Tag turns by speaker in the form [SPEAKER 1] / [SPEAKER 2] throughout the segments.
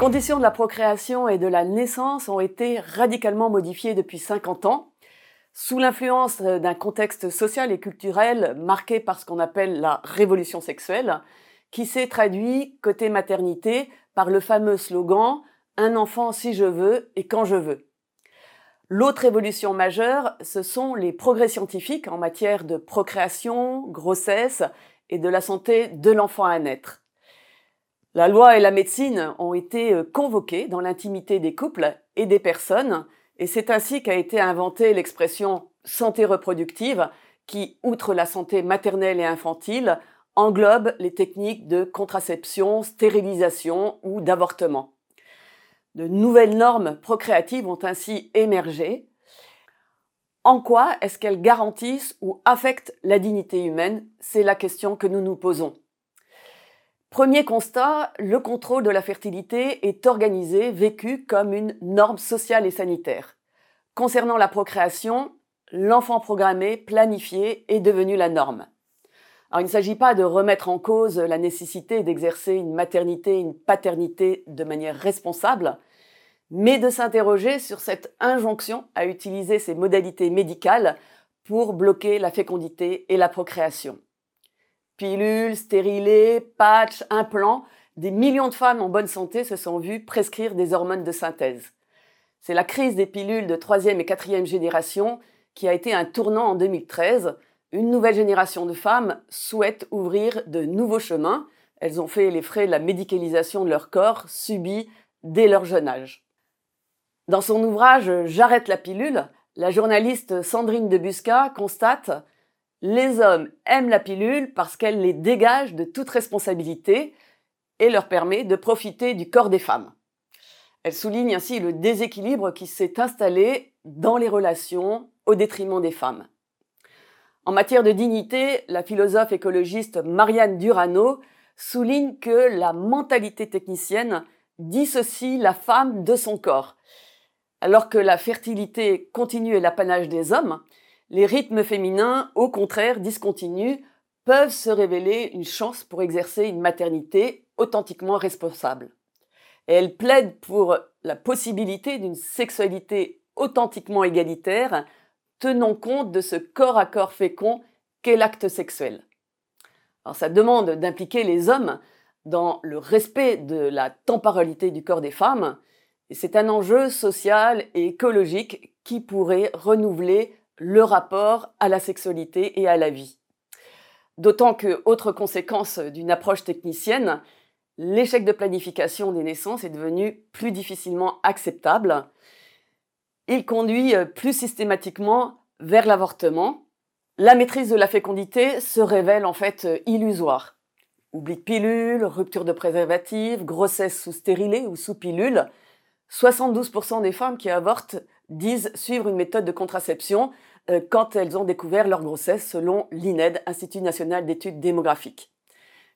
[SPEAKER 1] Les conditions de la procréation et de la naissance ont été radicalement modifiées depuis 50 ans, sous l'influence d'un contexte social et culturel marqué par ce qu'on appelle la révolution sexuelle, qui s'est traduit côté maternité par le fameux slogan Un enfant si je veux et quand je veux. L'autre évolution majeure, ce sont les progrès scientifiques en matière de procréation, grossesse et de la santé de l'enfant à naître. La loi et la médecine ont été euh, convoquées dans l'intimité des couples et des personnes, et c'est ainsi qu'a été inventée l'expression santé reproductive, qui, outre la santé maternelle et infantile, englobe les techniques de contraception, stérilisation ou d'avortement. De nouvelles normes procréatives ont ainsi émergé. En quoi est-ce qu'elles garantissent ou affectent la dignité humaine? C'est la question que nous nous posons. Premier constat, le contrôle de la fertilité est organisé, vécu comme une norme sociale et sanitaire. Concernant la procréation, l'enfant programmé, planifié est devenu la norme. Alors, il ne s'agit pas de remettre en cause la nécessité d'exercer une maternité, une paternité de manière responsable, mais de s'interroger sur cette injonction à utiliser ces modalités médicales pour bloquer la fécondité et la procréation pilules, stérilés, patchs, implants, des millions de femmes en bonne santé se sont vues prescrire des hormones de synthèse. C'est la crise des pilules de troisième et quatrième génération qui a été un tournant en 2013. Une nouvelle génération de femmes souhaite ouvrir de nouveaux chemins. Elles ont fait les frais de la médicalisation de leur corps subie dès leur jeune âge. Dans son ouvrage J'arrête la pilule, la journaliste Sandrine Debusca constate les hommes aiment la pilule parce qu'elle les dégage de toute responsabilité et leur permet de profiter du corps des femmes. Elle souligne ainsi le déséquilibre qui s'est installé dans les relations au détriment des femmes. En matière de dignité, la philosophe écologiste Marianne Durano souligne que la mentalité technicienne dissocie la femme de son corps. Alors que la fertilité continue est l'apanage des hommes, les rythmes féminins, au contraire discontinus, peuvent se révéler une chance pour exercer une maternité authentiquement responsable. Elle plaide pour la possibilité d'une sexualité authentiquement égalitaire, tenant compte de ce corps à corps fécond qu'est l'acte sexuel. Alors ça demande d'impliquer les hommes dans le respect de la temporalité du corps des femmes, c'est un enjeu social et écologique qui pourrait renouveler le rapport à la sexualité et à la vie. D'autant que, autre conséquence d'une approche technicienne, l'échec de planification des naissances est devenu plus difficilement acceptable. Il conduit plus systématiquement vers l'avortement. La maîtrise de la fécondité se révèle en fait illusoire. Oubli de pilule, rupture de préservatif, grossesse sous stérilée ou sous pilule, 72% des femmes qui avortent disent suivre une méthode de contraception euh, quand elles ont découvert leur grossesse selon l'INED, Institut national d'études démographiques.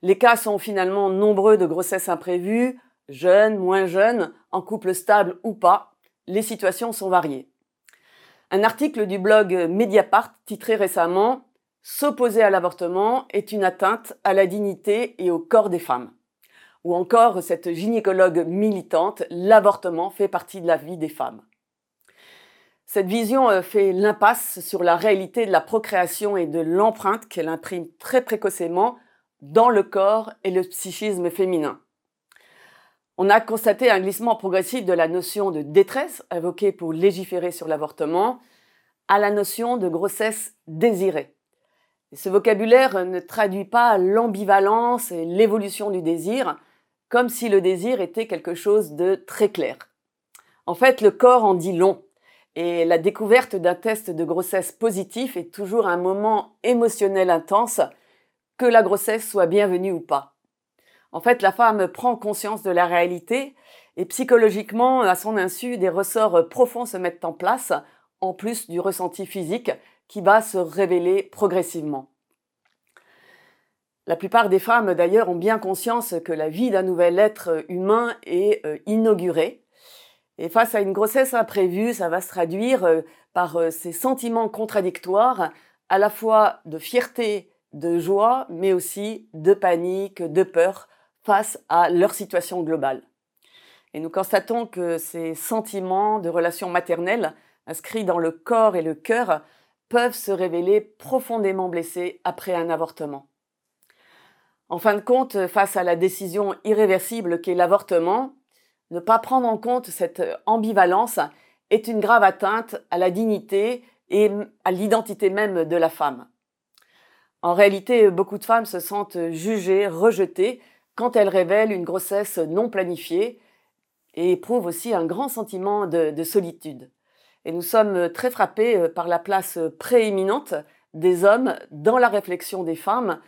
[SPEAKER 1] Les cas sont finalement nombreux de grossesses imprévues, jeunes, moins jeunes, en couple stable ou pas. Les situations sont variées. Un article du blog Mediapart titré récemment S'opposer à l'avortement est une atteinte à la dignité et au corps des femmes. Ou encore cette gynécologue militante, l'avortement fait partie de la vie des femmes. Cette vision euh, fait l'impasse sur la réalité de la procréation et de l'empreinte qu'elle imprime très précocement dans le corps et le psychisme féminin. On a constaté un glissement progressif de la notion de détresse, invoquée pour légiférer sur l'avortement, à la notion de grossesse désirée. ce vocabulaire ne traduit pas l'ambivalence et l'évolution du désir, comme si le désir était quelque chose de très clair. En fait, le corps en dit long. Et la découverte d'un test de grossesse positif est toujours un moment émotionnel intense, que la grossesse soit bienvenue ou pas. En fait, la femme prend conscience de la réalité et psychologiquement, à son insu, des ressorts profonds se mettent en place, en plus du ressenti physique qui va se révéler progressivement. La plupart des femmes, d'ailleurs, ont bien conscience que la vie d'un nouvel être humain est euh, inaugurée et face à une grossesse imprévue, ça va se traduire euh, par euh, ces sentiments contradictoires, à la fois de fierté, de joie, mais aussi de panique, de peur face à leur situation globale. Et nous constatons que ces sentiments de relations maternelles, inscrits dans le corps et le cœur, peuvent se révéler profondément blessés après un avortement. En fin de compte, face à la décision irréversible qu'est l'avortement, ne pas prendre en compte cette ambivalence est une grave atteinte à la dignité et à l'identité même de la femme. En réalité, beaucoup de femmes se sentent jugées, rejetées quand elles révèlent une grossesse non planifiée et éprouvent aussi un grand sentiment de, solitude. Et nous sommes très frappés euh, par la place prééminente des hommes dans la réflexion des femmes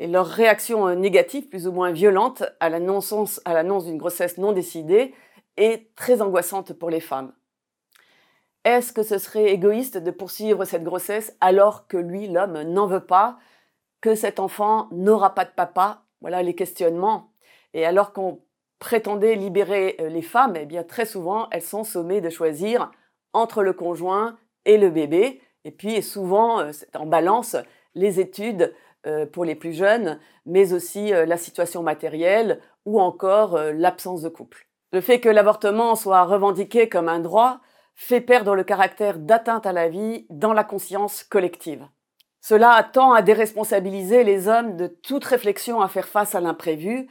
[SPEAKER 1] et leur réaction euh, négative, plus ou moins violente, à l'annonce d'une grossesse non décidée est très angoissante pour les femmes. Est-ce que ce serait égoïste de poursuivre cette grossesse alors que lui, l'homme, n'en veut pas, que cet enfant n'aura pas de papa? Voilà les questionnements. Et alors qu'on prétendait libérer euh, les femmes, eh bien très souvent, elles sont sommées de choisir entre le conjoint et le bébé. Et puis souvent, euh, c'est en balance les études pour les plus jeunes, mais aussi la situation matérielle ou encore l'absence de couple. Le fait que l'avortement soit revendiqué comme un droit fait perdre le caractère d'atteinte à la vie dans la conscience collective. Cela tend à déresponsabiliser les hommes de toute réflexion à faire face à l'imprévu,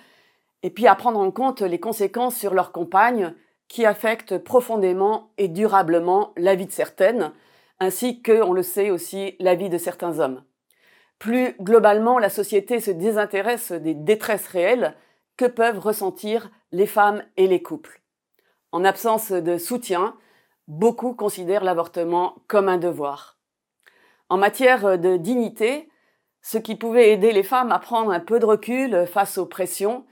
[SPEAKER 1] et puis à prendre en compte les conséquences sur leur compagne qui affectent profondément et durablement la vie de certaines, ainsi que, on le sait aussi, la vie de certains hommes. Plus globalement, la société se désintéresse des détresses réelles que peuvent ressentir les femmes et les couples. En absence de soutien, beaucoup considèrent l'avortement comme un devoir. En matière de dignité, ce qui pouvait aider les femmes à prendre un peu de recul face aux pressions,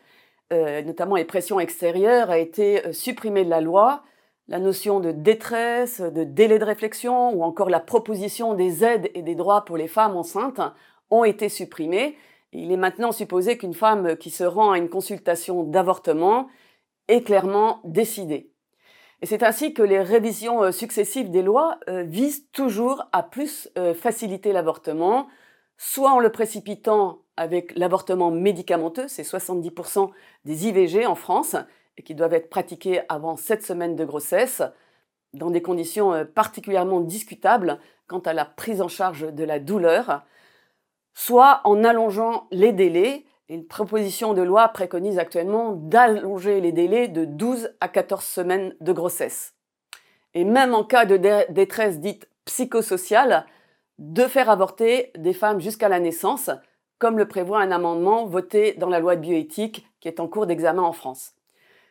[SPEAKER 1] euh, notamment les pressions extérieures, a été euh, supprimé de la loi. La notion de détresse, de délai de réflexion ou encore la proposition des aides et des droits pour les femmes enceintes ont été supprimés. Il est maintenant supposé qu'une femme qui se rend à une consultation d'avortement est clairement décidée. Et c'est ainsi que les révisions euh, successives des lois euh, visent toujours à plus euh, faciliter l'avortement, soit en le précipitant avec l'avortement médicamenteux, c'est 70% des IVG en France, et qui doivent être pratiqués avant 7 semaines de grossesse, dans des conditions particulièrement discutables quant à la prise en charge de la douleur, soit en allongeant les délais une proposition de loi préconise actuellement d'allonger les délais de 12 à 14 semaines de grossesse. Et même en cas de détresse dite psychosociale, de faire avorter des femmes jusqu'à la naissance, comme le prévoit un amendement voté dans la loi de bioéthique qui est en cours d'examen en France.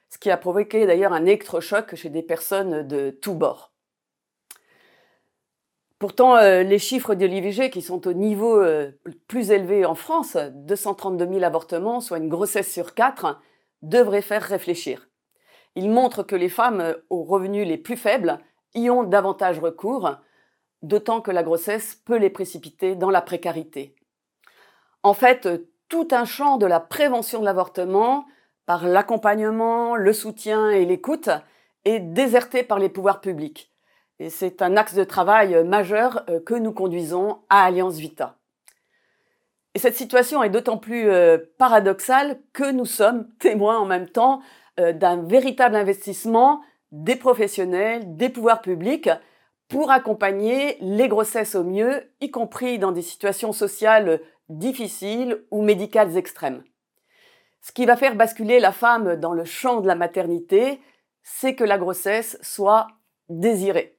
[SPEAKER 1] Ce qui a provoqué d'ailleurs un électrochoc chez des personnes de tous bords. Pourtant, euh, les chiffres de l'IVG qui sont au niveau euh, plus élevé en France, 232 000 avortements, soit une grossesse sur quatre, devraient faire réfléchir. Ils montrent que les femmes euh, aux revenus les plus faibles y ont davantage recours, d'autant que la grossesse peut les précipiter dans la précarité. En fait, tout un champ de la prévention de l'avortement, par l'accompagnement, le soutien et l'écoute, est déserté par les pouvoirs publics. Et c'est un axe de travail euh, majeur euh, que nous conduisons à Alliance Vita. Et cette situation est d'autant plus euh, paradoxale que nous sommes témoins en même temps d'un véritable investissement des professionnels, des pouvoirs publics pour accompagner les grossesses au mieux, y compris dans des situations sociales difficiles ou médicales extrêmes. Ce qui va faire basculer la femme dans le champ de la maternité, c'est que la grossesse soit désirée.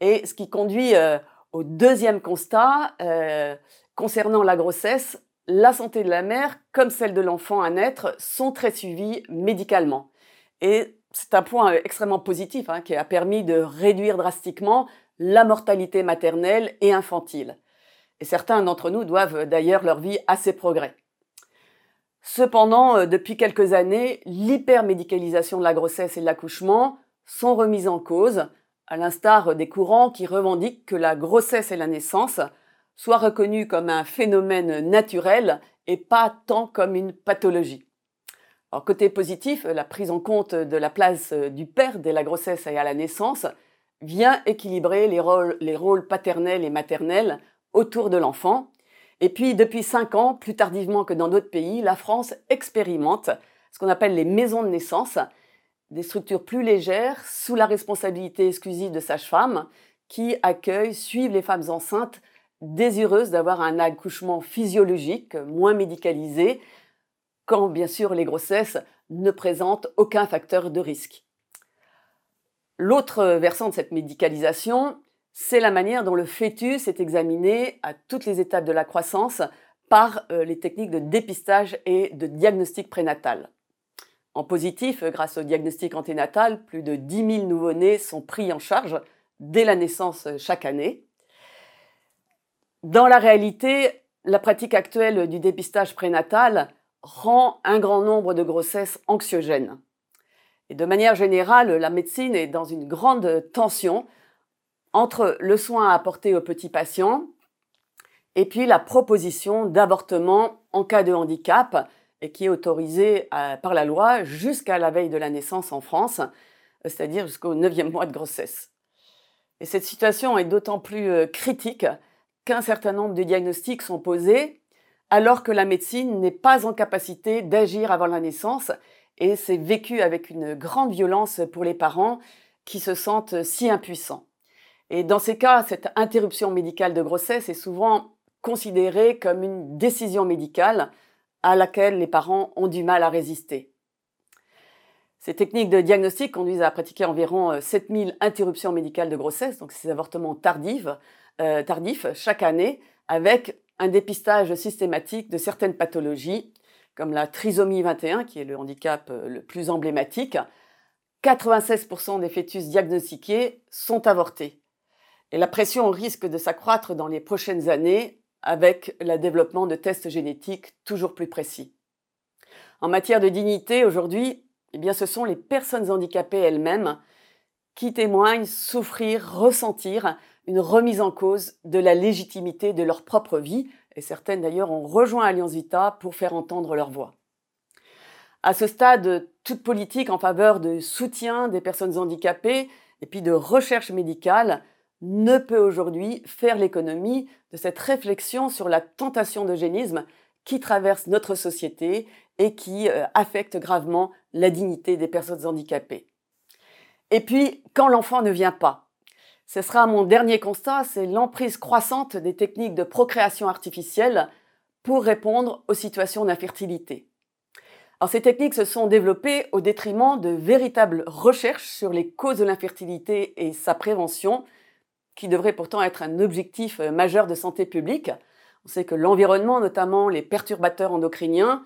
[SPEAKER 1] Et ce qui conduit euh, au deuxième constat euh, concernant la grossesse, la santé de la mère comme celle de l'enfant à naître sont très suivies médicalement. Et c'est un point euh, extrêmement positif hein, qui a permis de réduire drastiquement la mortalité maternelle et infantile. Et certains d'entre nous doivent d'ailleurs leur vie à ces progrès. Cependant, depuis quelques années, l'hypermédicalisation de la grossesse et de l'accouchement sont remises en cause, à l'instar des courants qui revendiquent que la grossesse et la naissance soient reconnues comme un phénomène naturel et pas tant comme une pathologie. Alors, côté positif, la prise en compte de la place du père dès la grossesse et à la naissance vient équilibrer les rôles, les rôles paternels et maternels autour de l'enfant. Et puis, depuis cinq ans, plus tardivement que dans d'autres pays, la France expérimente ce qu'on appelle les maisons de naissance, des structures plus légères sous la responsabilité exclusive de sages-femmes qui accueillent, suivent les femmes enceintes désireuses d'avoir un accouchement physiologique moins médicalisé quand bien sûr les grossesses ne présentent aucun facteur de risque. L'autre versant de cette médicalisation, c'est la manière dont le fœtus est examiné à toutes les étapes de la croissance par euh, les techniques de dépistage et de diagnostic prénatal. En positif, grâce au diagnostic anténatal, plus de 10 000 nouveau-nés sont pris en charge dès la naissance chaque année. Dans la réalité, la pratique actuelle du dépistage prénatal rend un grand nombre de grossesses anxiogènes. Et de manière générale, la médecine est dans une grande tension entre le soin à apporter aux petits patients et puis la proposition d'avortement en cas de handicap et qui est autorisée euh, par la loi jusqu'à la veille de la naissance en France, c'est-à-dire jusqu'au neuvième mois de grossesse. Et cette situation est d'autant plus euh, critique qu'un certain nombre de diagnostics sont posés alors que la médecine n'est pas en capacité d'agir avant la naissance et c'est vécu avec une grande violence pour les parents qui se sentent si impuissants. Et dans ces cas, cette interruption médicale de grossesse est souvent considérée comme une décision médicale à laquelle les parents ont du mal à résister. Ces techniques de diagnostic conduisent à pratiquer environ 7000 euh, interruptions médicales de grossesse, donc ces avortements tardifs, euh, tardifs chaque année, avec un dépistage systématique de certaines pathologies, comme la trisomie 21, qui est le handicap euh, le plus emblématique. 96% des fœtus diagnostiqués sont avortés. Et la pression risque de s'accroître dans les prochaines années avec le développement de tests génétiques toujours plus précis. En matière de dignité, aujourd'hui, eh bien, ce sont les personnes handicapées elles-mêmes qui témoignent souffrir, ressentir une remise en cause de la légitimité de leur propre vie, et certaines d'ailleurs ont rejoint Alliance Vita pour faire entendre leur voix. À ce stade, toute politique en faveur de soutien des personnes handicapées et puis de recherche médicale ne peut aujourd'hui faire l'économie de cette réflexion sur la tentation d'eugénisme qui traverse notre société et qui euh, affecte gravement la dignité des personnes handicapées. Et puis, quand l'enfant ne vient pas, ce sera mon dernier constat, c'est l'emprise croissante des techniques de procréation artificielle pour répondre aux situations d'infertilité. Alors, ces techniques se sont développées au détriment de véritables recherches sur les causes de l'infertilité et sa prévention, qui devrait pourtant être un objectif euh, majeur de santé publique. On sait que l'environnement, notamment les perturbateurs endocriniens,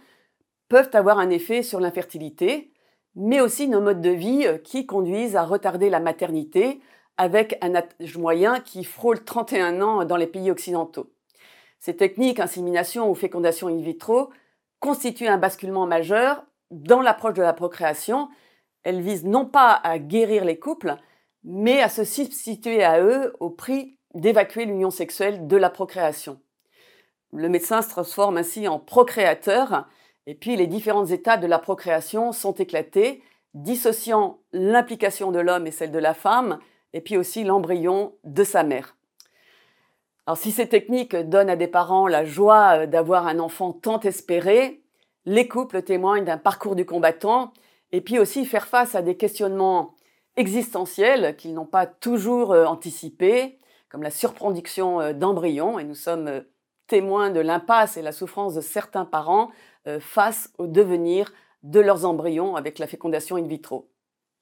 [SPEAKER 1] peuvent avoir un effet sur l'infertilité, mais aussi nos modes de vie euh, qui conduisent à retarder la maternité avec un âge moyen qui frôle 31 ans dans les pays occidentaux. Ces techniques, insémination ou fécondation in vitro, constituent un basculement majeur dans l'approche de la procréation. Elles visent non pas à guérir les couples, mais à se substituer à eux au prix d'évacuer l'union sexuelle de la procréation. Le médecin se transforme ainsi en procréateur, et puis les différentes étapes de la procréation sont éclatées, dissociant l'implication de l'homme et celle de la femme, et puis aussi l'embryon de sa mère. Alors si ces techniques donnent à des parents la joie d'avoir un enfant tant espéré, les couples témoignent d'un parcours du combattant, et puis aussi faire face à des questionnements existentielles qu'ils n'ont pas toujours euh, anticipées, comme la surproduction euh, d'embryons, et nous sommes euh, témoins de l'impasse et la souffrance de certains parents face au devenir de leurs embryons avec la fécondation in vitro.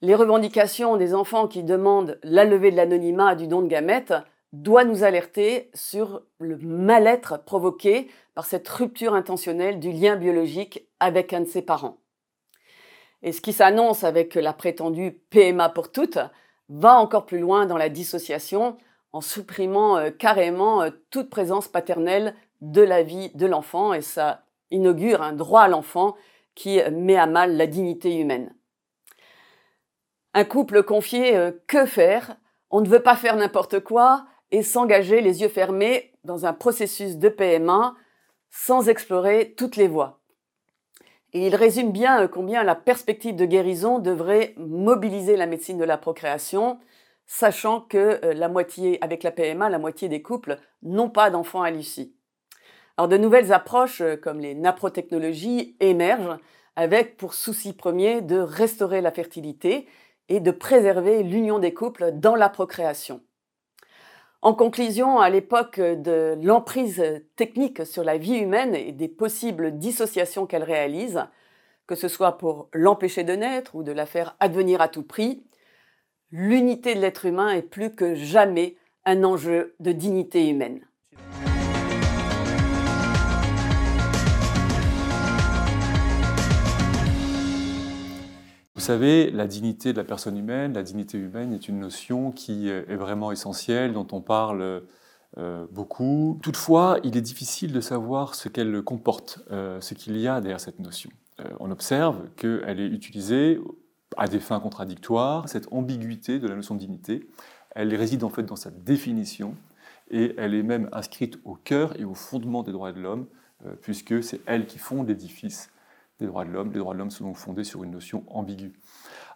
[SPEAKER 1] Les revendications des enfants qui demandent la levée de l'anonymat du don de gamètes doivent nous alerter sur le mal-être provoqué par cette rupture intentionnelle du lien biologique avec un de ses parents. Et ce qui s'annonce avec la prétendue PMA pour toutes va encore plus loin dans la dissociation en supprimant euh, carrément euh, toute présence paternelle de la vie de l'enfant et ça inaugure un droit à l'enfant qui met à mal la dignité humaine. Un couple confié euh, que faire? On ne veut pas faire n'importe quoi et s'engager les yeux fermés dans un processus de PMA sans explorer toutes les voies. Et il résume bien euh, combien la perspective de guérison devrait mobiliser la médecine de la procréation, sachant que euh, la moitié, avec la PMA, la moitié des couples n'ont pas d'enfants à l'issue. Alors de nouvelles approches euh, comme les naprotechnologies émergent avec pour souci premier de restaurer la fertilité et de préserver l'union des couples dans la procréation. En conclusion, à l'époque de l'emprise technique sur la vie humaine et des possibles dissociations qu'elle réalise, que ce soit pour l'empêcher de naître ou de la faire advenir à tout prix, l'unité de l'être humain est plus que jamais un enjeu de dignité humaine.
[SPEAKER 2] Vous savez, la dignité de la personne humaine, la dignité humaine est une notion qui est vraiment essentielle, dont on parle euh, beaucoup. Toutefois, il est difficile de savoir ce qu'elle comporte, euh, ce qu'il y a derrière cette notion. Euh, on observe qu'elle est utilisée à des fins contradictoires. Cette ambiguïté de la notion de dignité, elle réside en fait dans sa définition et elle est même inscrite au cœur et au fondement des droits de l'homme, puisque c'est elle qui fonde l'édifice des droits de l'homme. Les droits de l'homme sont donc fondés sur une notion ambiguë.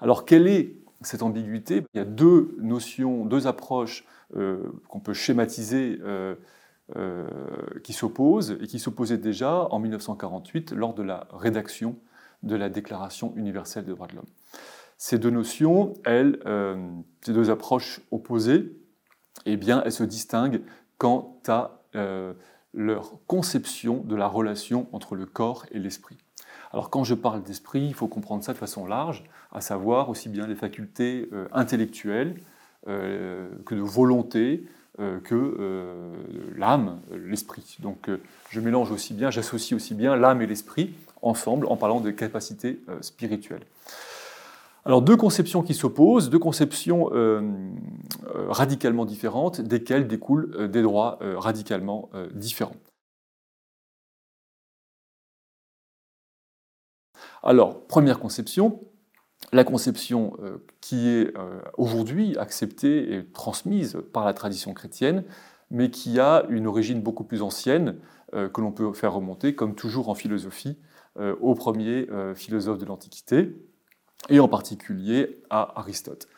[SPEAKER 2] Alors, quelle est cette ambiguïté? Il y a deux notions, deux approches euh, qu'on peut schématiser euh, euh, qui s'opposent et qui s'opposaient déjà en 1948 lors de la rédaction de la Déclaration universelle des droits de l'homme. Ces deux notions, elles, ces deux approches opposées, eh bien, elles se distinguent quant à leur conception de la relation entre le corps et l'esprit. Alors quand je parle d'esprit, il faut comprendre ça de façon large, à savoir aussi bien les facultés euh, intellectuelles euh, que de volonté, euh, que l'âme, l'esprit. Donc je mélange aussi bien, j'associe aussi bien l'âme et l'esprit ensemble en parlant de capacités spirituelles. Alors deux conceptions qui s'opposent, deux conceptions radicalement différentes, desquelles découlent des droits radicalement différents. Alors, première conception, la conception euh, qui est euh, aujourd'hui acceptée et transmise par la tradition chrétienne, mais qui a une origine beaucoup plus ancienne euh, que l'on peut faire remonter, comme toujours en philosophie, aux premiers philosophes de l'Antiquité, et en particulier à Aristote.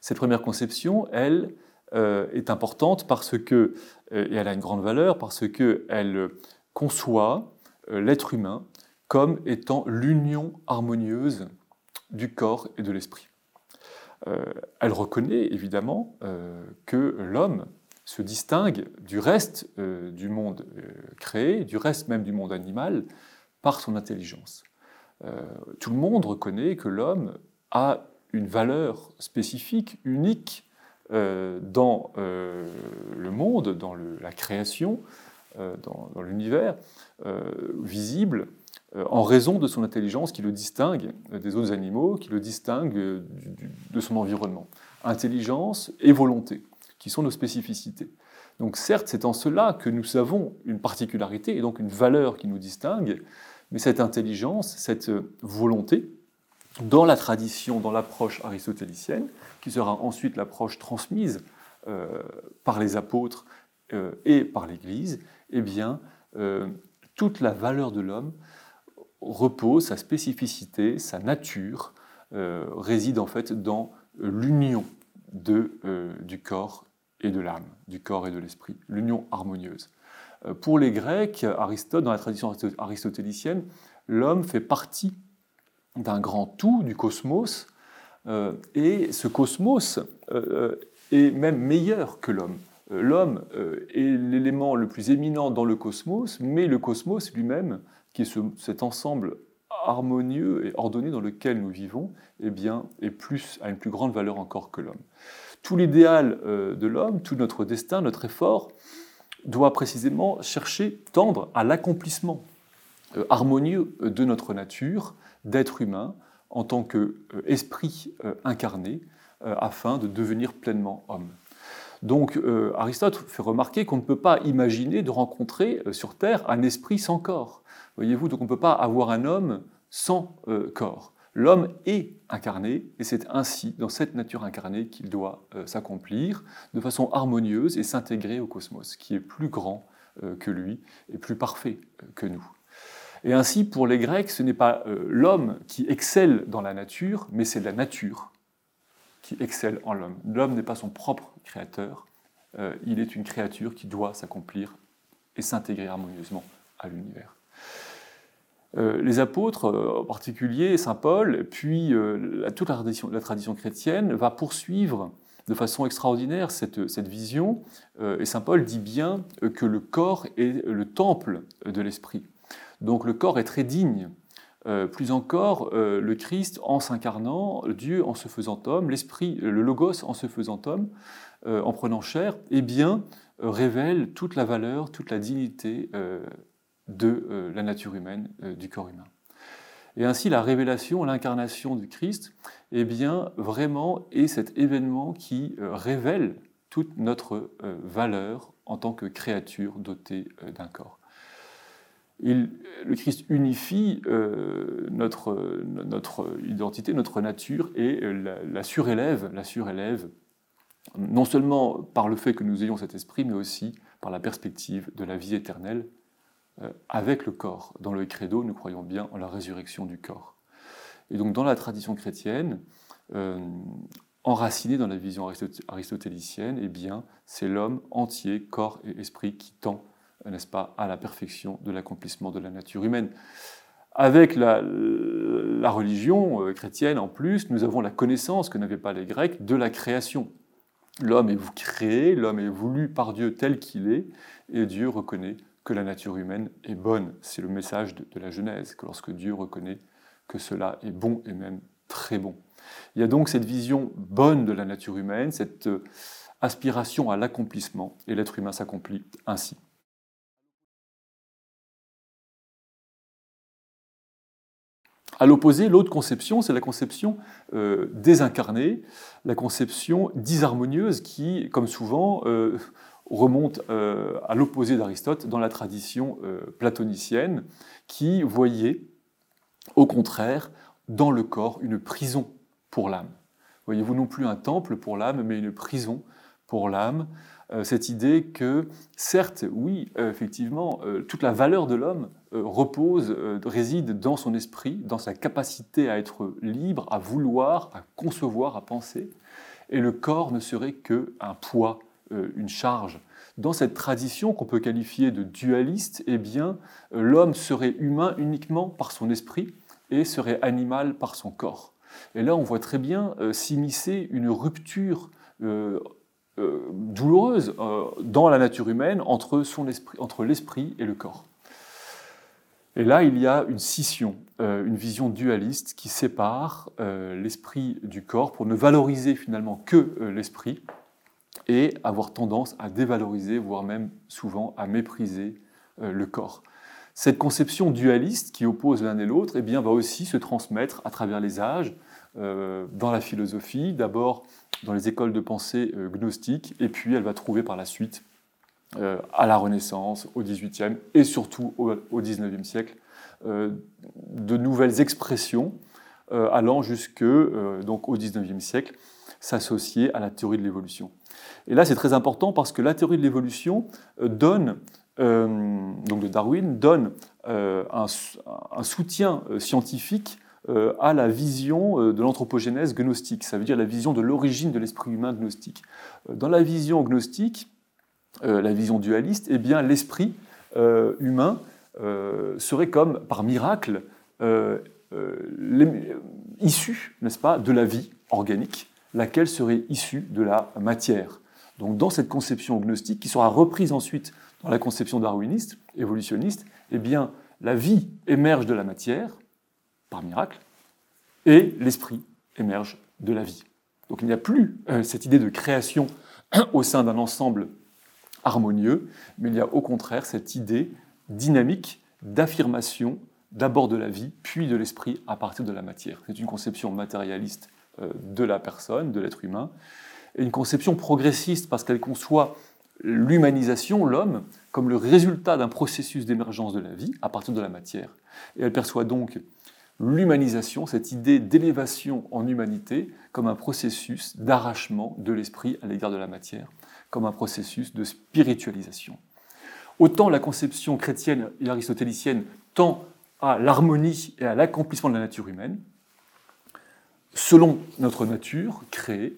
[SPEAKER 2] Cette première conception, elle, est importante parce que, et elle a une grande valeur, parce qu'elle conçoit l'être humain comme étant l'union harmonieuse du corps et de l'esprit. Euh, elle reconnaît évidemment euh, que l'homme se distingue du reste euh, du monde créé, du reste même du monde animal, par son intelligence. tout le monde reconnaît que l'homme a une valeur spécifique, unique dans le monde, dans la création, dans, l'univers, visible, en raison de son intelligence qui le distingue des autres animaux, qui le distingue de son environnement. Intelligence et volonté, qui sont nos spécificités. Donc certes, c'est en cela que nous avons une particularité et donc une valeur qui nous distingue, mais cette intelligence, cette volonté, dans la tradition, dans l'approche aristotélicienne, qui sera ensuite l'approche transmise euh, par les apôtres euh, et par l'Église, eh bien, toute la valeur de l'homme repose, sa spécificité, sa nature euh, réside en fait dans l'union euh, du corps et de l'âme, du corps et de l'esprit, l'union harmonieuse. Euh, pour les Grecs, Aristote, dans la tradition aristotélicienne, l'homme fait partie d'un grand tout, du cosmos, et ce cosmos est même meilleur que l'homme. L'homme est l'élément le plus éminent dans le cosmos, mais le cosmos lui-même qui est cet ensemble harmonieux et ordonné dans lequel nous vivons, eh est plus, a une plus grande valeur encore que l'homme. Tout l'idéal euh, de l'homme, tout notre destin, notre effort, doit précisément chercher, tendre à l'accomplissement euh, harmonieux de notre nature, d'être humain, en tant qu'esprit euh, incarné, afin de devenir pleinement homme. Donc Aristote fait remarquer qu'on ne peut pas imaginer de rencontrer sur Terre un esprit sans corps. Voyez-vous, donc on ne peut pas avoir un homme sans euh, corps. L'homme est incarné, et c'est ainsi, dans cette nature incarnée, qu'il doit euh, s'accomplir de façon harmonieuse et s'intégrer au cosmos, qui est plus grand euh, que lui et plus parfait que nous. Et ainsi, pour les Grecs, ce n'est pas l'homme qui excelle dans la nature, mais c'est la nature qui excelle en l'homme. L'homme n'est pas son propre créateur, il est une créature qui doit s'accomplir et s'intégrer harmonieusement à l'univers. Les apôtres, en particulier Saint Paul, puis toute la tradition, chrétienne, va poursuivre de façon extraordinaire cette, vision. et Saint Paul dit bien que le corps est le temple de l'esprit. Donc le corps est très digne euh, plus encore, euh, le Christ en s'incarnant, Dieu en se faisant homme, l'Esprit, le Logos en se faisant homme, euh, en prenant chair, eh bien, révèle toute la valeur, toute la dignité de la nature humaine, du corps humain. Et ainsi, la révélation, l'incarnation du Christ, eh bien, vraiment est cet événement qui révèle toute notre valeur en tant que créature dotée d'un corps le Christ unifie euh, notre, identité, notre nature et la, surélève, la surélève, non seulement par le fait que nous ayons cet esprit, mais aussi par la perspective de la vie éternelle euh, avec le corps. Dans le credo, nous croyons bien en la résurrection du corps. Et donc dans la tradition chrétienne, euh, enracinée dans la vision aristotélicienne, eh bien, c'est l'homme entier, corps et esprit, qui tend n'est-ce pas, à la perfection de l'accomplissement de la nature humaine. Avec la, religion euh, chrétienne, en plus, nous avons la connaissance que n'avaient pas les Grecs de la création. L'homme est créé, l'homme est voulu par Dieu tel qu'il est, et Dieu reconnaît que la nature humaine est bonne. C'est le message de, la Genèse, que lorsque Dieu reconnaît que cela est bon et même très bon. Il y a donc cette vision bonne de la nature humaine, cette euh, aspiration à l'accomplissement, et l'être humain s'accomplit ainsi. À l'opposé, l'autre conception, c'est la conception euh, désincarnée, la conception disharmonieuse qui, comme souvent, euh, remonte euh, à l'opposé d'Aristote dans la tradition platonicienne, qui voyait, au contraire, dans le corps une prison pour l'âme. Voyez-vous non plus un temple pour l'âme, mais une prison pour l'âme, euh, cette idée que, certes, oui, euh, effectivement, euh, toute la valeur de l'homme repose, réside dans son esprit, dans sa capacité à être libre, à vouloir, à concevoir, à penser, et le corps ne serait qu'un poids, une charge. Dans cette tradition qu'on peut qualifier de dualiste, eh bien, l'homme serait humain uniquement par son esprit et serait animal par son corps. Et là, on voit très bien s'immiscer une rupture euh, douloureuse euh, dans la nature humaine entre, son esprit, entre l'esprit et le corps. Et là, il y a une scission, euh, une vision dualiste qui sépare l'esprit du corps pour ne valoriser finalement que l'esprit et avoir tendance à dévaloriser, voire même souvent à mépriser le corps. Cette conception dualiste qui oppose l'un et l'autre eh va aussi se transmettre à travers les âges, dans la philosophie, d'abord dans les écoles de pensée euh, gnostiques, et puis elle va trouver par la suite, euh, à la Renaissance, au XVIIIe et surtout au XIXe siècle, euh, de nouvelles expressions allant jusque donc au XIXe siècle, s'associer à la théorie de l'évolution. Et là, c'est très important parce que la théorie de l'évolution donne, donc de Darwin, donne un, soutien scientifique euh, à la vision euh, de l'anthropogénèse gnostique, ça veut dire la vision de l'origine de l'esprit humain gnostique. Euh, dans la vision gnostique, la vision dualiste, eh bien l'esprit humain serait comme par miracle issu, n'est-ce pas, de la vie organique, laquelle serait issue de la matière. Donc dans cette conception gnostique, qui sera reprise ensuite dans la conception darwiniste, évolutionniste, eh bien la vie émerge de la matière, par miracle, et l'esprit émerge de la vie. Donc il n'y a plus euh, cette idée de création au sein d'un ensemble harmonieux, mais il y a au contraire cette idée dynamique d'affirmation d'abord de la vie, puis de l'esprit à partir de la matière. C'est une conception matérialiste euh, de la personne, de l'être humain, une conception progressiste parce qu'elle conçoit l'humanisation, l'homme, comme le résultat d'un processus d'émergence de la vie à partir de la matière. Et elle perçoit donc l'humanisation, cette idée d'élévation en humanité, comme un processus d'arrachement de l'esprit à l'égard de la matière, comme un processus de spiritualisation. Autant la conception chrétienne et aristotélicienne tend à l'harmonie et à l'accomplissement de la nature humaine, selon notre nature créée,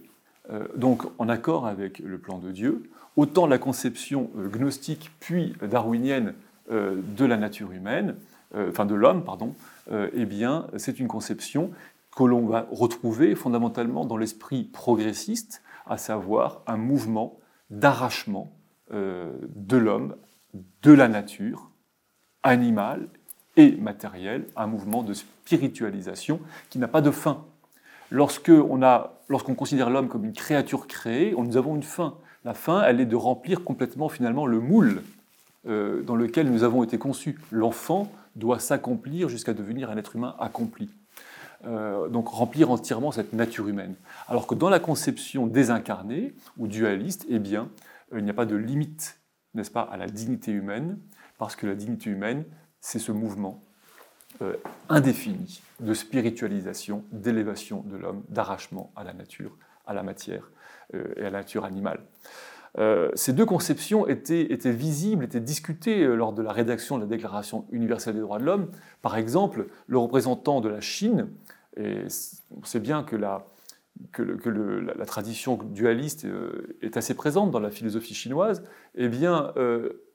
[SPEAKER 2] donc en accord avec le plan de Dieu, autant la conception euh, gnostique puis darwinienne de la nature humaine, enfin de l'homme, pardon, eh bien, c'est une conception que l'on va retrouver fondamentalement dans l'esprit progressiste, à savoir un mouvement d'arrachement de l'homme, de la nature, animale et matérielle, un mouvement de spiritualisation qui n'a pas de fin. Lorsqu'on lorsqu'on considère l'homme comme une créature créée, nous avons une fin. La fin, elle est de remplir complètement finalement le moule euh, dans lequel nous avons été conçus. L'enfant doit s'accomplir jusqu'à devenir un être humain accompli. Euh, donc remplir entièrement cette nature humaine. Alors que dans la conception désincarnée ou dualiste, eh bien, euh, il n'y a pas de limite, n'est-ce pas, à la dignité humaine, parce que la dignité humaine, c'est ce mouvement euh, indéfini de spiritualisation, d'élévation de l'homme, d'arrachement à la nature, à la matière euh, et à la nature animale. Euh, ces deux conceptions étaient, visibles, étaient discutées lors de la rédaction de la Déclaration universelle des droits de l'homme. Par exemple, le représentant de la Chine, et on sait bien que la, tradition dualiste est assez présente dans la philosophie chinoise, eh bien,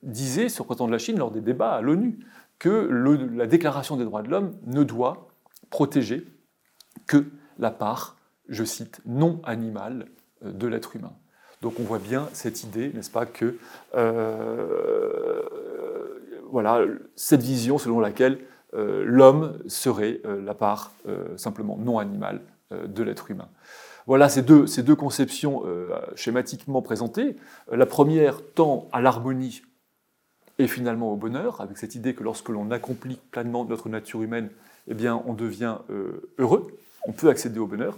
[SPEAKER 2] disait, ce représentant de la Chine, lors des débats à l'ONU, que la Déclaration des droits de l'homme ne doit protéger que la part, je cite, non animale euh, de l'être humain. Donc on voit bien cette idée, n'est-ce pas, que euh, voilà, cette vision selon laquelle euh, l'homme serait la part simplement non animale de l'être humain. Voilà ces deux, ces deux conceptions schématiquement présentées. La première tend à l'harmonie et finalement au bonheur, avec cette idée que lorsque l'on accomplit pleinement notre nature humaine, eh bien, on devient euh, heureux, on peut accéder au bonheur.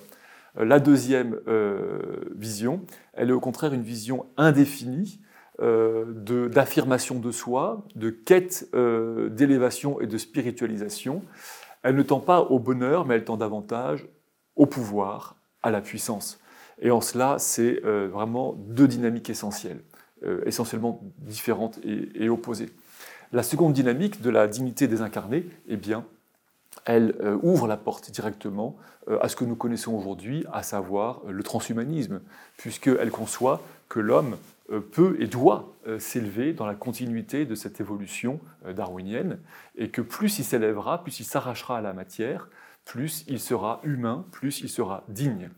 [SPEAKER 2] Euh, la deuxième euh, vision, elle est au contraire une vision indéfinie d'affirmation de, soi, de quête d'élévation et de spiritualisation. Elle ne tend pas au bonheur, mais elle tend davantage au pouvoir, à la puissance. Et en cela, c'est vraiment deux dynamiques essentielles. Euh, essentiellement différentes et, opposées. La seconde dynamique de la dignité désincarnée, eh bien, elle euh, ouvre la porte directement euh, à ce que nous connaissons aujourd'hui, à savoir le transhumanisme, puisqu'elle conçoit que l'homme peut et doit s'élever dans la continuité de cette évolution darwinienne, et que plus il s'élèvera, plus il s'arrachera à la matière, plus il sera humain, plus il sera digne.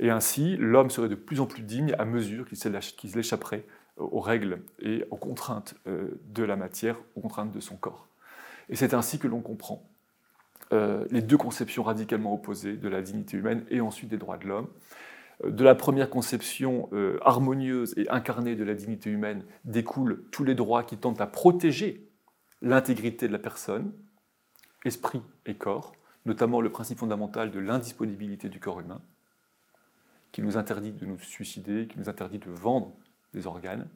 [SPEAKER 2] Et ainsi, l'homme serait de plus en plus digne à mesure qu'il échapperait aux règles et aux contraintes euh, de la matière, aux contraintes de son corps. Et c'est ainsi que l'on comprend euh, les deux conceptions radicalement opposées de la dignité humaine et ensuite des droits de l'homme. Euh, de la première conception harmonieuse et incarnée de la dignité humaine découlent tous les droits qui tentent à protéger l'intégrité de la personne, esprit et corps, notamment le principe fondamental de l'indisponibilité du corps humain, qui nous interdit de nous suicider, qui nous interdit de vendre des organes,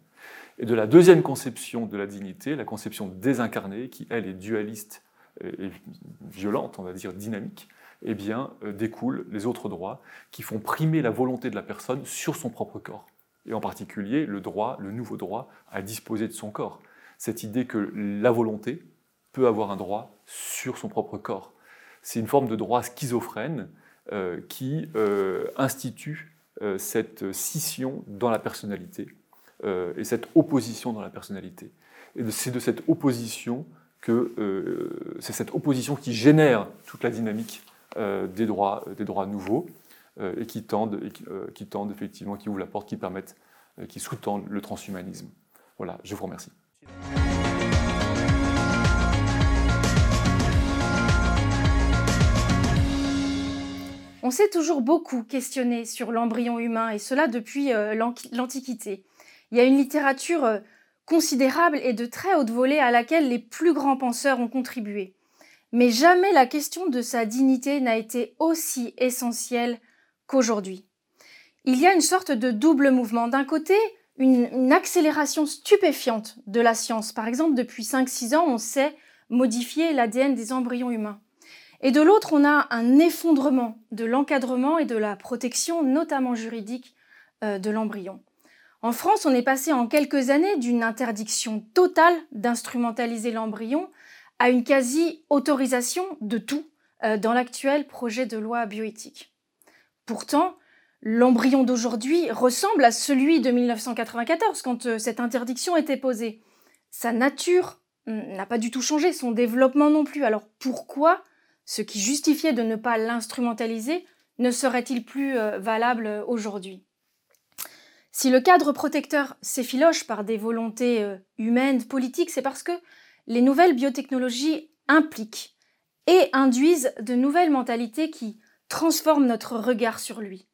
[SPEAKER 2] et de la deuxième conception de la dignité, la conception désincarnée, qui elle est dualiste et violente, on va dire dynamique, eh bien euh, découlent les autres droits qui font primer la volonté de la personne sur son propre corps, et en particulier le droit, le nouveau droit à disposer de son corps. Cette idée que la volonté peut avoir un droit sur son propre corps. C'est une forme de droit schizophrène euh, qui euh, institue cette scission dans la personnalité euh, et cette opposition dans la personnalité. C'est de cette opposition que euh, c'est cette opposition qui génère toute la dynamique euh, des droits, des droits nouveaux et qui tendent, et qui, tendent effectivement, qui ouvrent la porte, qui permettent, qui sous-tendent le transhumanisme. Voilà, je vous remercie.
[SPEAKER 3] On s'est toujours beaucoup questionné sur l'embryon humain, et cela depuis l'Antiquité. Il y a une littérature euh, considérable et de très haute volée à laquelle les plus grands penseurs ont contribué. Mais jamais la question de sa dignité n'a été aussi essentielle qu'aujourd'hui. Il y a une sorte de double mouvement. D'un côté, une, accélération stupéfiante de la science. Par exemple, depuis 5-6 ans, on sait modifier l'ADN des embryons humains. Et de l'autre, on a un effondrement de l'encadrement et de la protection, notamment juridique, euh, de l'embryon. En France, on est passé en quelques années d'une interdiction totale d'instrumentaliser l'embryon à une quasi-autorisation de tout euh, dans l'actuel projet de loi bioéthique. Pourtant, l'embryon d'aujourd'hui ressemble à celui de 1994 quand euh, cette interdiction était posée. Sa nature n'a pas du tout changé, son développement non plus. Alors pourquoi ce qui justifiait de ne pas l'instrumentaliser ne serait-il plus euh, valable aujourd'hui? Si le cadre protecteur s'effiloche par des volontés euh, humaines, politiques, c'est parce que les nouvelles biotechnologies impliquent et induisent de nouvelles mentalités qui transforment notre regard sur lui.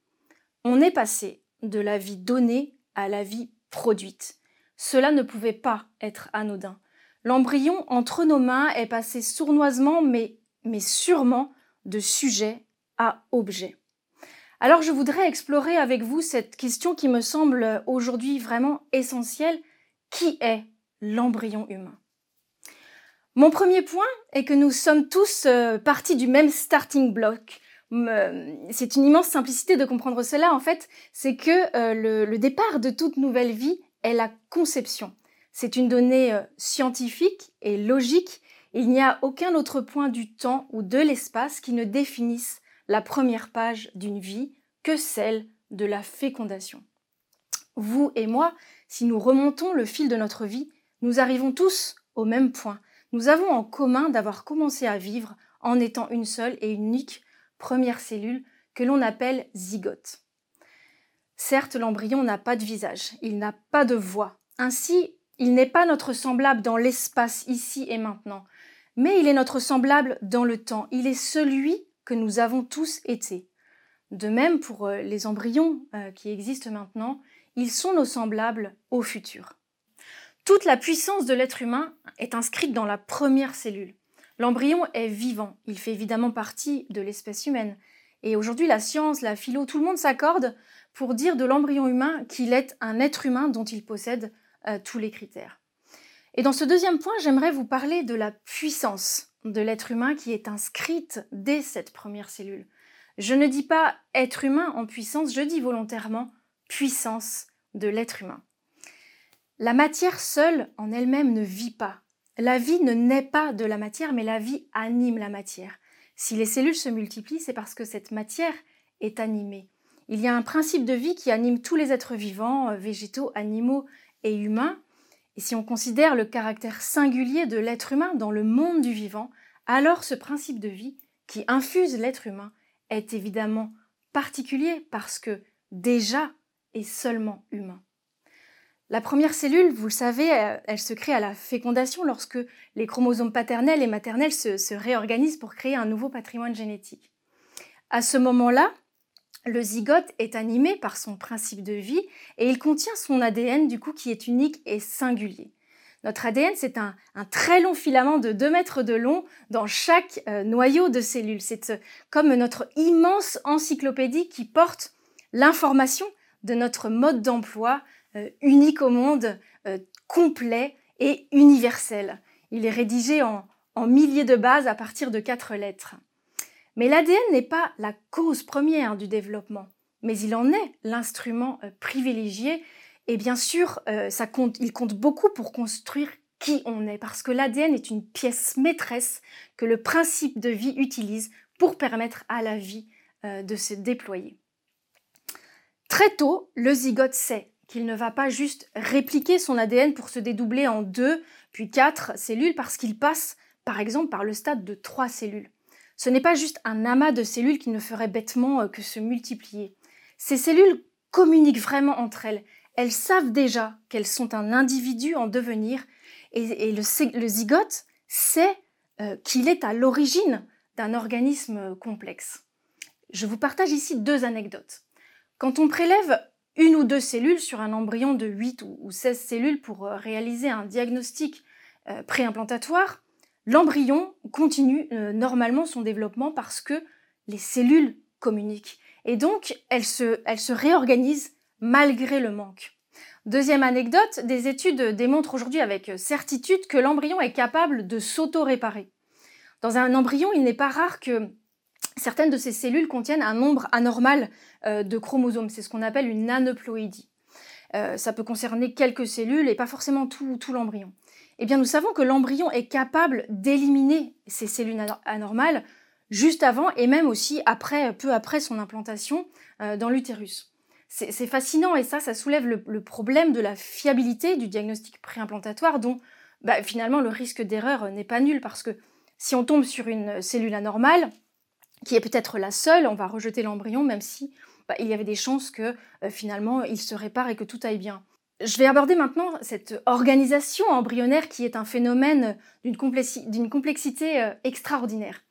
[SPEAKER 3] On est passé de la vie donnée à la vie produite. Cela ne pouvait pas être anodin. L'embryon entre nos mains est passé sournoisement, mais, mais sûrement, de sujet à objet. Alors je voudrais explorer avec vous cette question qui me semble aujourd'hui vraiment essentielle. Qui est l'embryon humain? Mon premier point est que nous sommes tous euh, partis du même starting block. C'est une immense simplicité de comprendre cela en fait, c'est que euh, le, départ de toute nouvelle vie est la conception. C'est une donnée euh, scientifique et logique. Il n'y a aucun autre point du temps ou de l'espace qui ne définisse la première page d'une vie que celle de la fécondation. Vous et moi, si nous remontons le fil de notre vie, nous arrivons tous au même point. Nous avons en commun d'avoir commencé à vivre en étant une seule et unique première cellule que l'on appelle zygote. Certes, l'embryon n'a pas de visage, il n'a pas de voix. Ainsi, il n'est pas notre semblable dans l'espace ici et maintenant, mais il est notre semblable dans le temps. Il est celui que nous avons tous été. De même pour euh, les embryons euh, qui existent maintenant, ils sont nos semblables au futur. Toute la puissance de l'être humain est inscrite dans la première cellule. L'embryon est vivant, il fait évidemment partie de l'espèce humaine. Et aujourd'hui, la science, la philo, tout le monde s'accorde pour dire de l'embryon humain qu'il est un être humain dont il possède euh, tous les critères. Et dans ce deuxième point, j'aimerais vous parler de la puissance de l'être humain qui est inscrite dès cette première cellule. Je ne dis pas être humain en puissance, je dis volontairement puissance de l'être humain. La matière seule en elle-même ne vit pas. La vie ne naît pas de la matière, mais la vie anime la matière. Si les cellules se multiplient, c'est parce que cette matière est animée. Il y a un principe de vie qui anime tous les êtres vivants, euh, végétaux, animaux et humains. Et si on considère le caractère singulier de l'être humain dans le monde du vivant, alors ce principe de vie qui infuse l'être humain est évidemment particulier parce que déjà est seulement humain. La première cellule, vous le savez, euh, elle se crée à la fécondation lorsque les chromosomes paternels et maternels se, se réorganisent pour créer un nouveau patrimoine génétique. À ce moment-là, le zygote est animé par son principe de vie et il contient son ADN du coup qui est unique et singulier. Notre ADN, c'est un, très long filament de 2 mètres de long dans chaque euh, noyau de cellule. C'est euh, comme notre immense encyclopédie qui porte l'information de notre mode d'emploi euh, unique au monde, complet et universel. Il est rédigé en, en milliers de bases à partir de quatre lettres. Mais l'ADN n'est pas la cause première du développement, mais il en est l'instrument euh, privilégié. Et bien sûr, euh, il compte beaucoup pour construire qui on est, parce que l'ADN est une pièce maîtresse que le principe de vie utilise pour permettre à la vie euh, de se déployer. Très tôt, le zygote sait qu'il ne va pas juste répliquer son ADN pour se dédoubler en deux, puis quatre cellules, parce qu'il passe, par exemple, par le stade de trois cellules. Ce n'est pas juste un amas de cellules qui ne ferait bêtement euh, que se multiplier. Ces cellules communiquent vraiment entre elles. Elles savent déjà qu'elles sont un individu en devenir et, le, zygote sait euh, qu'il est à l'origine d'un organisme euh, complexe. Je vous partage ici deux anecdotes. Quand on prélève une ou deux cellules sur un embryon de 8 ou 16 cellules pour réaliser un diagnostic préimplantatoire, L'embryon continue euh, normalement son développement parce que les cellules communiquent. Et donc, elles se, réorganisent malgré le manque. Deuxième anecdote, des études démontrent aujourd'hui avec certitude que l'embryon est capable de s'auto-réparer. Dans un embryon, il n'est pas rare que certaines de ces cellules contiennent un nombre anormal euh, de chromosomes. C'est ce qu'on appelle une aneuploïdie. Euh, ça peut concerner quelques cellules et pas forcément tout l'embryon. Eh bien, nous savons que l'embryon est capable d'éliminer ces cellules anormales juste avant et même aussi peu après son implantation euh, dans l'utérus. C'est fascinant et ça, ça soulève le, problème de la fiabilité du diagnostic préimplantatoire dont bah, finalement le risque d'erreur n'est pas nul parce que si on tombe sur une cellule anormale, qui est peut-être la seule, on va rejeter l'embryon même si bah, il y avait des chances que euh, finalement il se répare et que tout aille bien. Je vais aborder maintenant cette organisation embryonnaire qui est un phénomène d'une complexité euh, extraordinaire.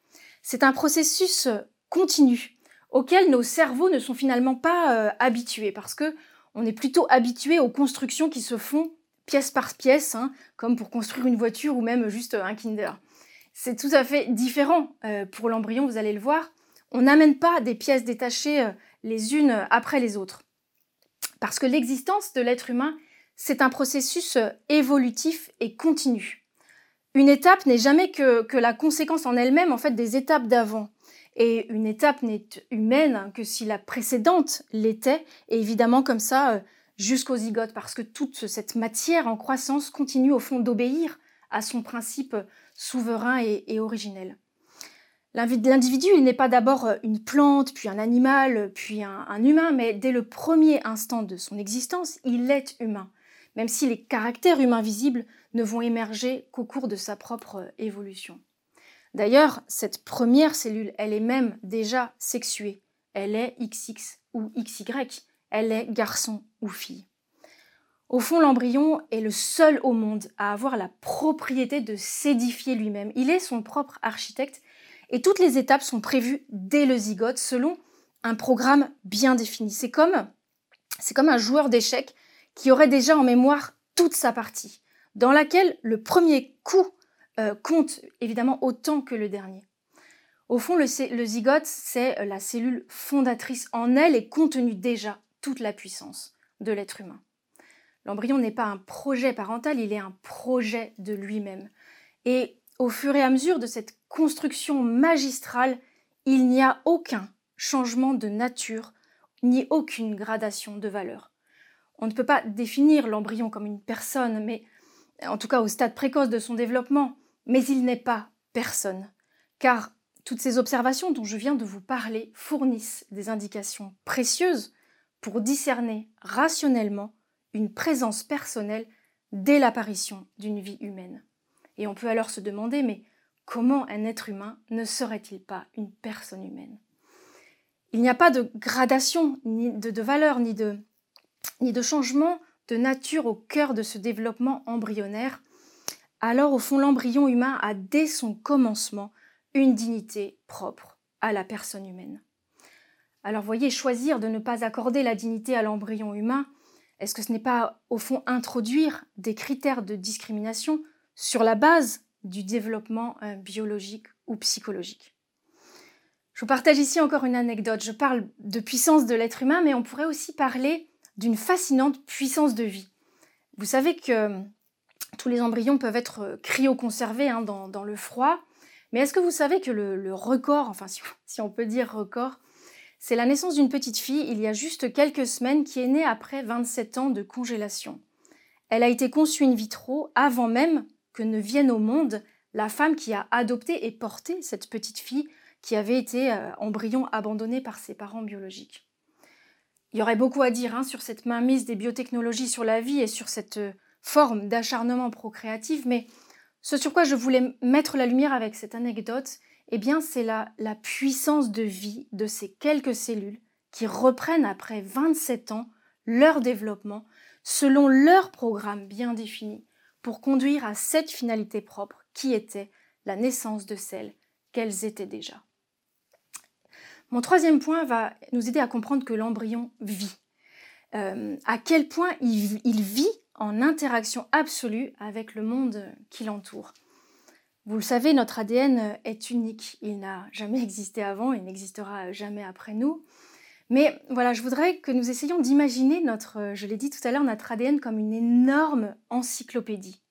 [SPEAKER 3] C'est un processus euh, continu auquel nos cerveaux ne sont finalement pas habitués parce que on est plutôt habitué aux constructions qui se font pièce par pièce, hein, comme pour construire une voiture ou même juste un Kinder. C'est tout à fait différent pour l'embryon, vous allez le voir. On n'amène pas des pièces détachées les unes après les autres. Parce que l'existence de l'être humain, c'est un processus euh, évolutif et continu. Une étape n'est jamais que, la conséquence en elle-même en fait des étapes d'avant. Et une étape n'est humaine que si la précédente l'était, et évidemment comme ça euh, jusqu'au zygote, parce que toute cette matière en croissance continue au fond d'obéir à son principe souverain et originel. L'individu, n'est pas d'abord euh, une plante, puis un animal, puis un, humain, mais dès le premier instant de son existence, il est humain, même si les caractères humains visibles ne vont émerger qu'au cours de sa propre euh, évolution. D'ailleurs, cette première cellule, elle est même déjà sexuée. Elle est XX ou XY, elle est garçon ou fille. Au fond, l'embryon est le seul au monde à avoir la propriété de s'édifier lui-même. Il est son propre architecte et toutes les étapes sont prévues dès le zygote selon un programme bien défini. C'est comme, c'est comme un joueur d'échecs qui aurait déjà en mémoire toute sa partie, dans laquelle le premier coup euh, compte évidemment autant que le dernier. Au fond, le, le zygote, c'est la cellule fondatrice. En elle est contenue déjà toute la puissance de l'être humain. L'embryon n'est pas un projet parental, il est un projet de lui-même. Et au fur et à mesure de cette construction magistrale, il n'y a aucun changement de nature ni aucune gradation de valeur. On ne peut pas définir l'embryon comme une personne, mais en tout cas au stade précoce de son développement, mais il n'est pas personne, car toutes ces observations dont je viens de vous parler fournissent des indications précieuses pour discerner rationnellement une présence personnelle dès l'apparition d'une vie humaine. Et on peut alors se demander, mais comment un être humain ne serait-il pas une personne humaine? Il n'y a pas de gradation, ni de, valeur, ni de, ni de changement de nature au cœur de ce développement embryonnaire. Alors au fond, l'embryon humain a dès son commencement une dignité propre à la personne humaine. Alors voyez, choisir de ne pas accorder la dignité à l'embryon humain, est-ce que ce n'est pas au fond introduire des critères de discrimination sur la base du développement euh, biologique ou psychologique. Je vous partage ici encore une anecdote. Je parle de puissance de l'être humain, mais on pourrait aussi parler d'une fascinante puissance de vie. Vous savez que euh, tous les embryons peuvent être euh, cryoconservés hein, dans, le froid, mais est-ce que vous savez que le, record, enfin si, on peut dire record, c'est la naissance d'une petite fille il y a juste quelques semaines qui est née après 27 ans de congélation. Elle a été conçue in vitro avant même que ne vienne au monde la femme qui a adopté et porté cette petite fille qui avait été euh, embryon abandonné par ses parents biologiques. Il y aurait beaucoup à dire hein, sur cette mainmise des biotechnologies sur la vie et sur cette euh, forme d'acharnement procréatif, mais ce sur quoi je voulais mettre la lumière avec cette anecdote, eh bien, c'est la puissance de vie de ces quelques cellules qui reprennent après 27 ans leur développement selon leur programme bien défini pour conduire à cette finalité propre qui était la naissance de celles qu'elles étaient déjà. Mon troisième point va nous aider à comprendre que l'embryon vit. Euh, à quel point il, il, vit en interaction absolue avec le monde qui l'entoure. Vous le savez, notre ADN est unique. Il n'a jamais existé avant et n'existera jamais après nous. Mais voilà, je voudrais que nous essayions d'imaginer notre, je l'ai dit tout à l'heure, notre ADN comme une énorme encyclopédie.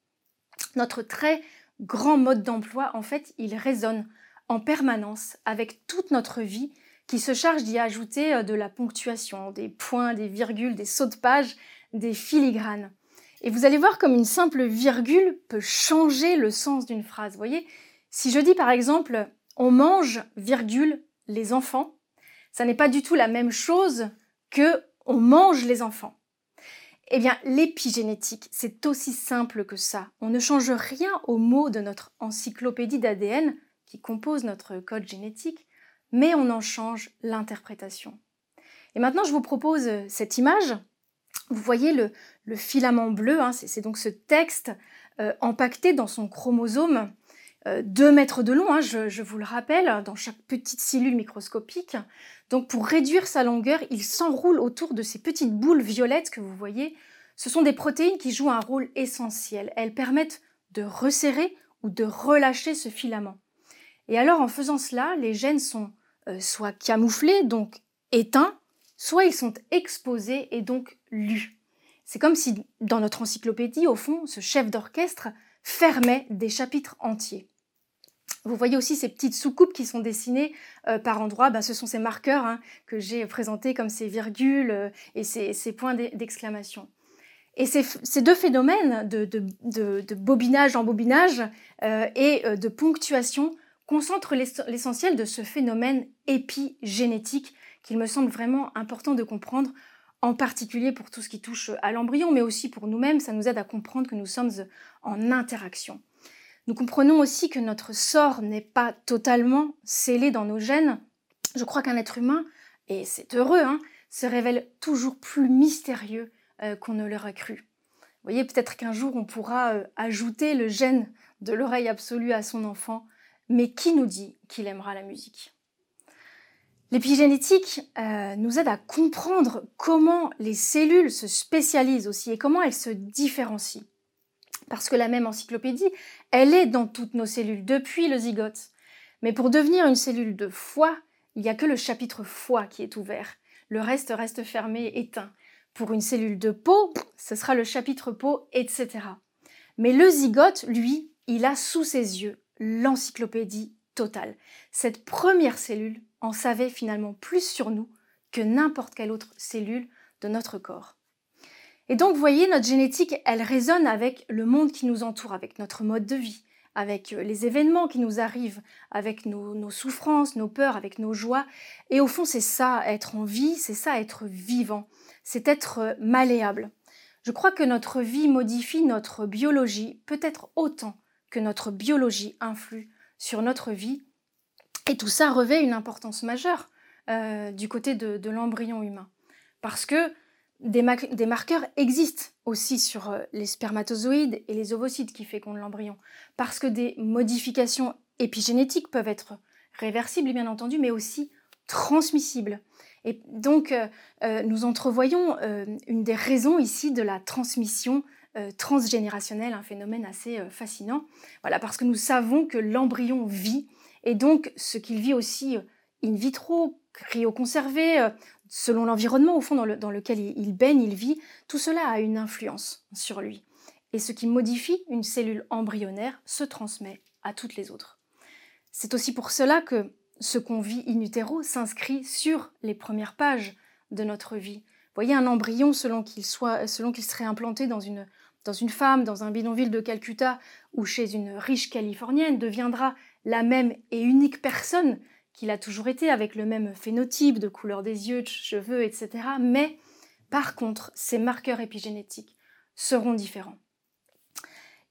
[SPEAKER 3] Notre très grand mode d'emploi, en fait, il résonne en permanence avec toute notre vie qui se charge d'y ajouter euh, de la ponctuation, des points, des virgules, des sauts de page, des filigranes. Et vous allez voir comme une simple virgule peut changer le sens d'une phrase. Vous voyez, si je dis par exemple on mange, virgule, les enfants, ça n'est pas du tout la même chose que on mange les enfants. Eh bien, l'épigénétique, c'est aussi simple que ça. On ne change rien aux mots de notre encyclopédie d'ADN qui compose notre code génétique, mais on en change l'interprétation. Et maintenant, je vous propose cette image. Vous voyez le, filament bleu, hein, c'est donc ce texte euh, empaqueté dans son chromosome, 2 euh, mètres de long, hein, je, vous le rappelle, dans chaque petite cellule microscopique. Donc pour réduire sa longueur, il s'enroule autour de ces petites boules violettes que vous voyez. Ce sont des protéines qui jouent un rôle essentiel. Elles permettent de resserrer ou de relâcher ce filament. Et alors en faisant cela, les gènes sont euh, soit camouflés, donc éteints, soit ils sont exposés et donc lus. C'est comme si dans notre encyclopédie, au fond, ce chef d'orchestre fermait des chapitres entiers. Vous voyez aussi ces petites soucoupes qui sont dessinées euh, par endroits. Ben, ce sont ces marqueurs hein, que j'ai présentés comme ces virgules euh, et ces, points d'exclamation. Et ces, deux phénomènes de, bobinage en bobinage euh, et de ponctuation concentrent l'essentiel de ce phénomène épigénétique qu'il me semble vraiment important de comprendre en particulier pour tout ce qui touche à l'embryon, mais aussi pour nous-mêmes, ça nous aide à comprendre que nous sommes en interaction. Nous comprenons aussi que notre sort n'est pas totalement scellé dans nos gènes. Je crois qu'un être humain, et c'est heureux, hein, se révèle toujours plus mystérieux euh, qu'on ne l'aurait cru. Vous voyez, peut-être qu'un jour on pourra euh, ajouter le gène de l'oreille absolue à son enfant, mais qui nous dit qu'il aimera la musique? L'épigénétique euh, nous aide à comprendre comment les cellules se spécialisent aussi et comment elles se différencient. Parce que la même encyclopédie, elle est dans toutes nos cellules depuis le zygote. Mais pour devenir une cellule de foie, il n'y a que le chapitre foie qui est ouvert. Le reste reste fermé, éteint. Pour une cellule de peau, ce sera le chapitre peau, etc. Mais le zygote, lui, il a sous ses yeux l'encyclopédie totale. Cette première cellule en savait finalement plus sur nous que n'importe quelle autre cellule de notre corps. Et donc, vous voyez, notre génétique, elle résonne avec le monde qui nous entoure, avec notre mode de vie, avec euh, les événements qui nous arrivent, avec nos, souffrances, nos peurs, avec nos joies. Et au fond, c'est ça, être en vie, c'est ça, être vivant, c'est être euh, malléable. Je crois que notre vie modifie notre biologie peut-être autant que notre biologie influe sur notre vie et tout ça revêt une importance majeure euh, du côté de, l'embryon humain. Parce que des, marqueurs existent aussi sur euh, les spermatozoïdes et les ovocytes qui fécondent l'embryon. Parce que des modifications épigénétiques peuvent être réversibles, bien entendu, mais aussi transmissibles. Et donc, euh, nous entrevoyons une des raisons ici de la transmission transgénérationnelle, un phénomène assez fascinant. Voilà, parce que nous savons que l'embryon vit et donc, ce qu'il vit aussi euh, in vitro, cryoconservé, euh, selon l'environnement au fond dans, lequel il, baigne, il vit, tout cela a une influence sur lui. Et ce qui modifie une cellule embryonnaire se transmet à toutes les autres. C'est aussi pour cela que ce qu'on vit in utero s'inscrit sur les premières pages de notre vie. Vous voyez, un embryon, selon qu'il soit, serait implanté dans une, dans une femme, dans un bidonville de Calcutta ou chez une riche californienne, deviendra la même et unique personne qu'il a toujours été, avec le même phénotype de couleur des yeux, de cheveux, etc. Mais par contre, ces marqueurs épigénétiques seront différents.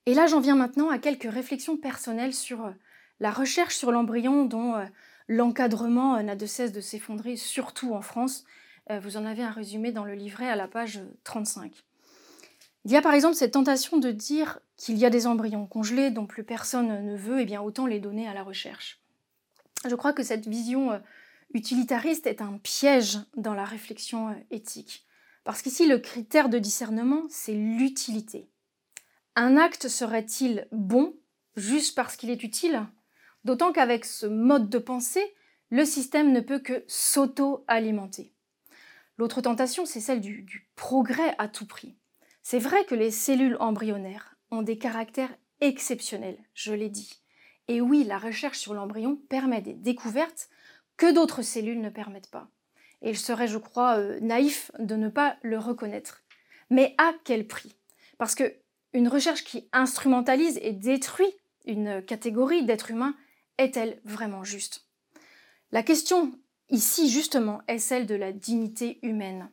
[SPEAKER 3] Et là, j'en viens maintenant à quelques réflexions personnelles sur euh, la recherche sur l'embryon dont euh, l'encadrement euh, n'a de cesse de s'effondrer, surtout en France. Vous en avez un résumé dans le livret à la page 35. Il y a par exemple cette tentation de dire qu'il y a des embryons congelés dont plus personne ne veut, et bien autant les donner à la recherche. Je crois que cette vision euh, utilitariste est un piège dans la réflexion euh, éthique. Parce qu'ici, le critère de discernement, c'est l'utilité. Un acte serait-il bon juste parce qu'il est utile? D'autant qu'avec ce mode de pensée, le système ne peut que s'auto-alimenter. L'autre tentation, c'est celle du, du progrès à tout prix. C'est vrai que les cellules embryonnaires ont des caractères exceptionnels, je l'ai dit. Et oui, la recherche sur l'embryon permet des découvertes que d'autres cellules ne permettent pas. Et il serait, je crois, euh, naïf de ne pas le reconnaître. Mais à quel prix? Parce que une recherche qui instrumentalise et détruit une catégorie d'êtres humains est-elle vraiment juste? La question ici, justement, est celle de la dignité humaine.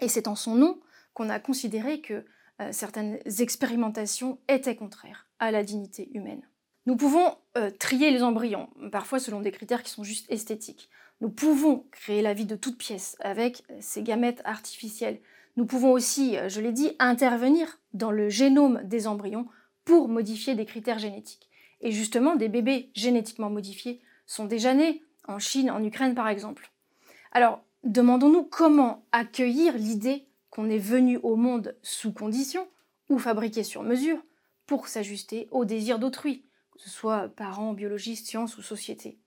[SPEAKER 3] Et c'est en son nom qu'on a considéré que euh, certaines expérimentations étaient contraires à la dignité humaine. Nous pouvons euh, trier les embryons, parfois selon des critères qui sont juste esthétiques. Nous pouvons créer la vie de toutes pièces avec ces gamètes artificielles. Nous pouvons aussi, euh, je l'ai dit, intervenir dans le génome des embryons pour modifier des critères génétiques. Et justement, des bébés génétiquement modifiés sont déjà nés en Chine, en Ukraine par exemple. Alors, demandons-nous comment accueillir l'idée qu'on est venu au monde sous condition ou fabriqué sur mesure pour s'ajuster aux désirs d'autrui, que ce soit parents, biologistes, sciences ou société.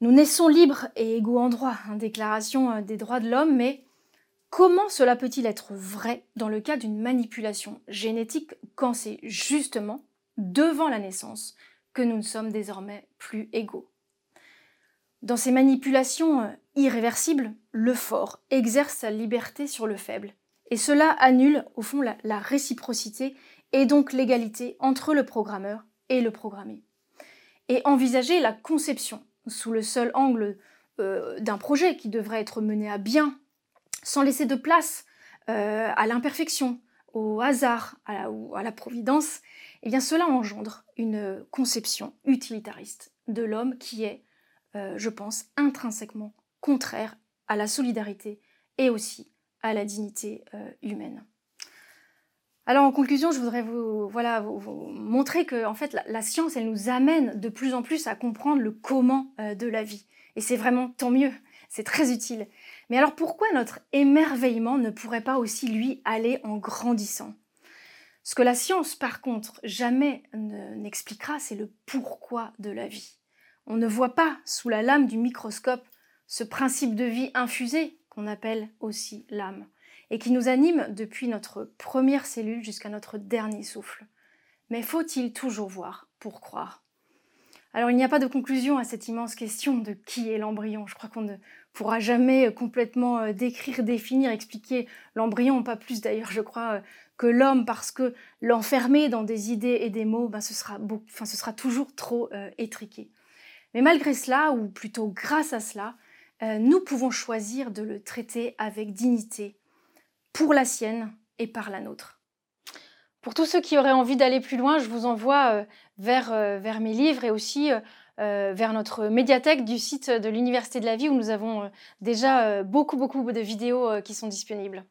[SPEAKER 3] Nous naissons libres et égaux en droit, hein, déclaration euh, des droits de l'homme, mais comment cela peut-il être vrai dans le cas d'une manipulation génétique quand c'est justement devant la naissance que nous ne sommes désormais plus égaux? Dans ces manipulations euh, irréversible, le fort exerce sa liberté sur le faible. Et cela annule, au fond, la, réciprocité et donc l'égalité entre le programmeur et le programmé. Et envisager la conception sous le seul angle euh, d'un projet qui devrait être mené à bien, sans laisser de place euh, à l'imperfection, au hasard ou à la providence, eh bien cela engendre une conception utilitariste de l'homme qui est, euh, je pense, intrinsèquement contraire à la solidarité et aussi à la dignité humaine. Alors en conclusion, je voudrais vous, montrer que en fait, la, science, nous amène de plus en plus à comprendre le comment euh, de la vie. Et c'est vraiment tant mieux, c'est très utile. Mais alors pourquoi notre émerveillement ne pourrait pas aussi, lui, aller en grandissant? Ce que la science, par contre, jamais n'expliquera, c'est le pourquoi de la vie. On ne voit pas sous la lame du microscope ce principe de vie infusé qu'on appelle aussi l'âme, et qui nous anime depuis notre première cellule jusqu'à notre dernier souffle. Mais faut-il toujours voir pour croire? Alors il n'y a pas de conclusion à cette immense question de qui est l'embryon. Je crois qu'on ne pourra jamais complètement euh, décrire, définir, expliquer l'embryon, pas plus d'ailleurs je crois euh, que l'homme, parce que l'enfermer dans des idées et des mots, ben, ce, sera ce sera toujours trop euh, étriqué. Mais malgré cela, ou plutôt grâce à cela, euh, nous pouvons choisir de le traiter avec dignité pour la sienne et par la nôtre. Pour tous ceux qui auraient envie d'aller plus loin, je vous envoie euh, vers, euh, vers, mes livres et aussi vers notre médiathèque du site de l'Université de la vie où nous avons déjà beaucoup, beaucoup de vidéos qui sont disponibles.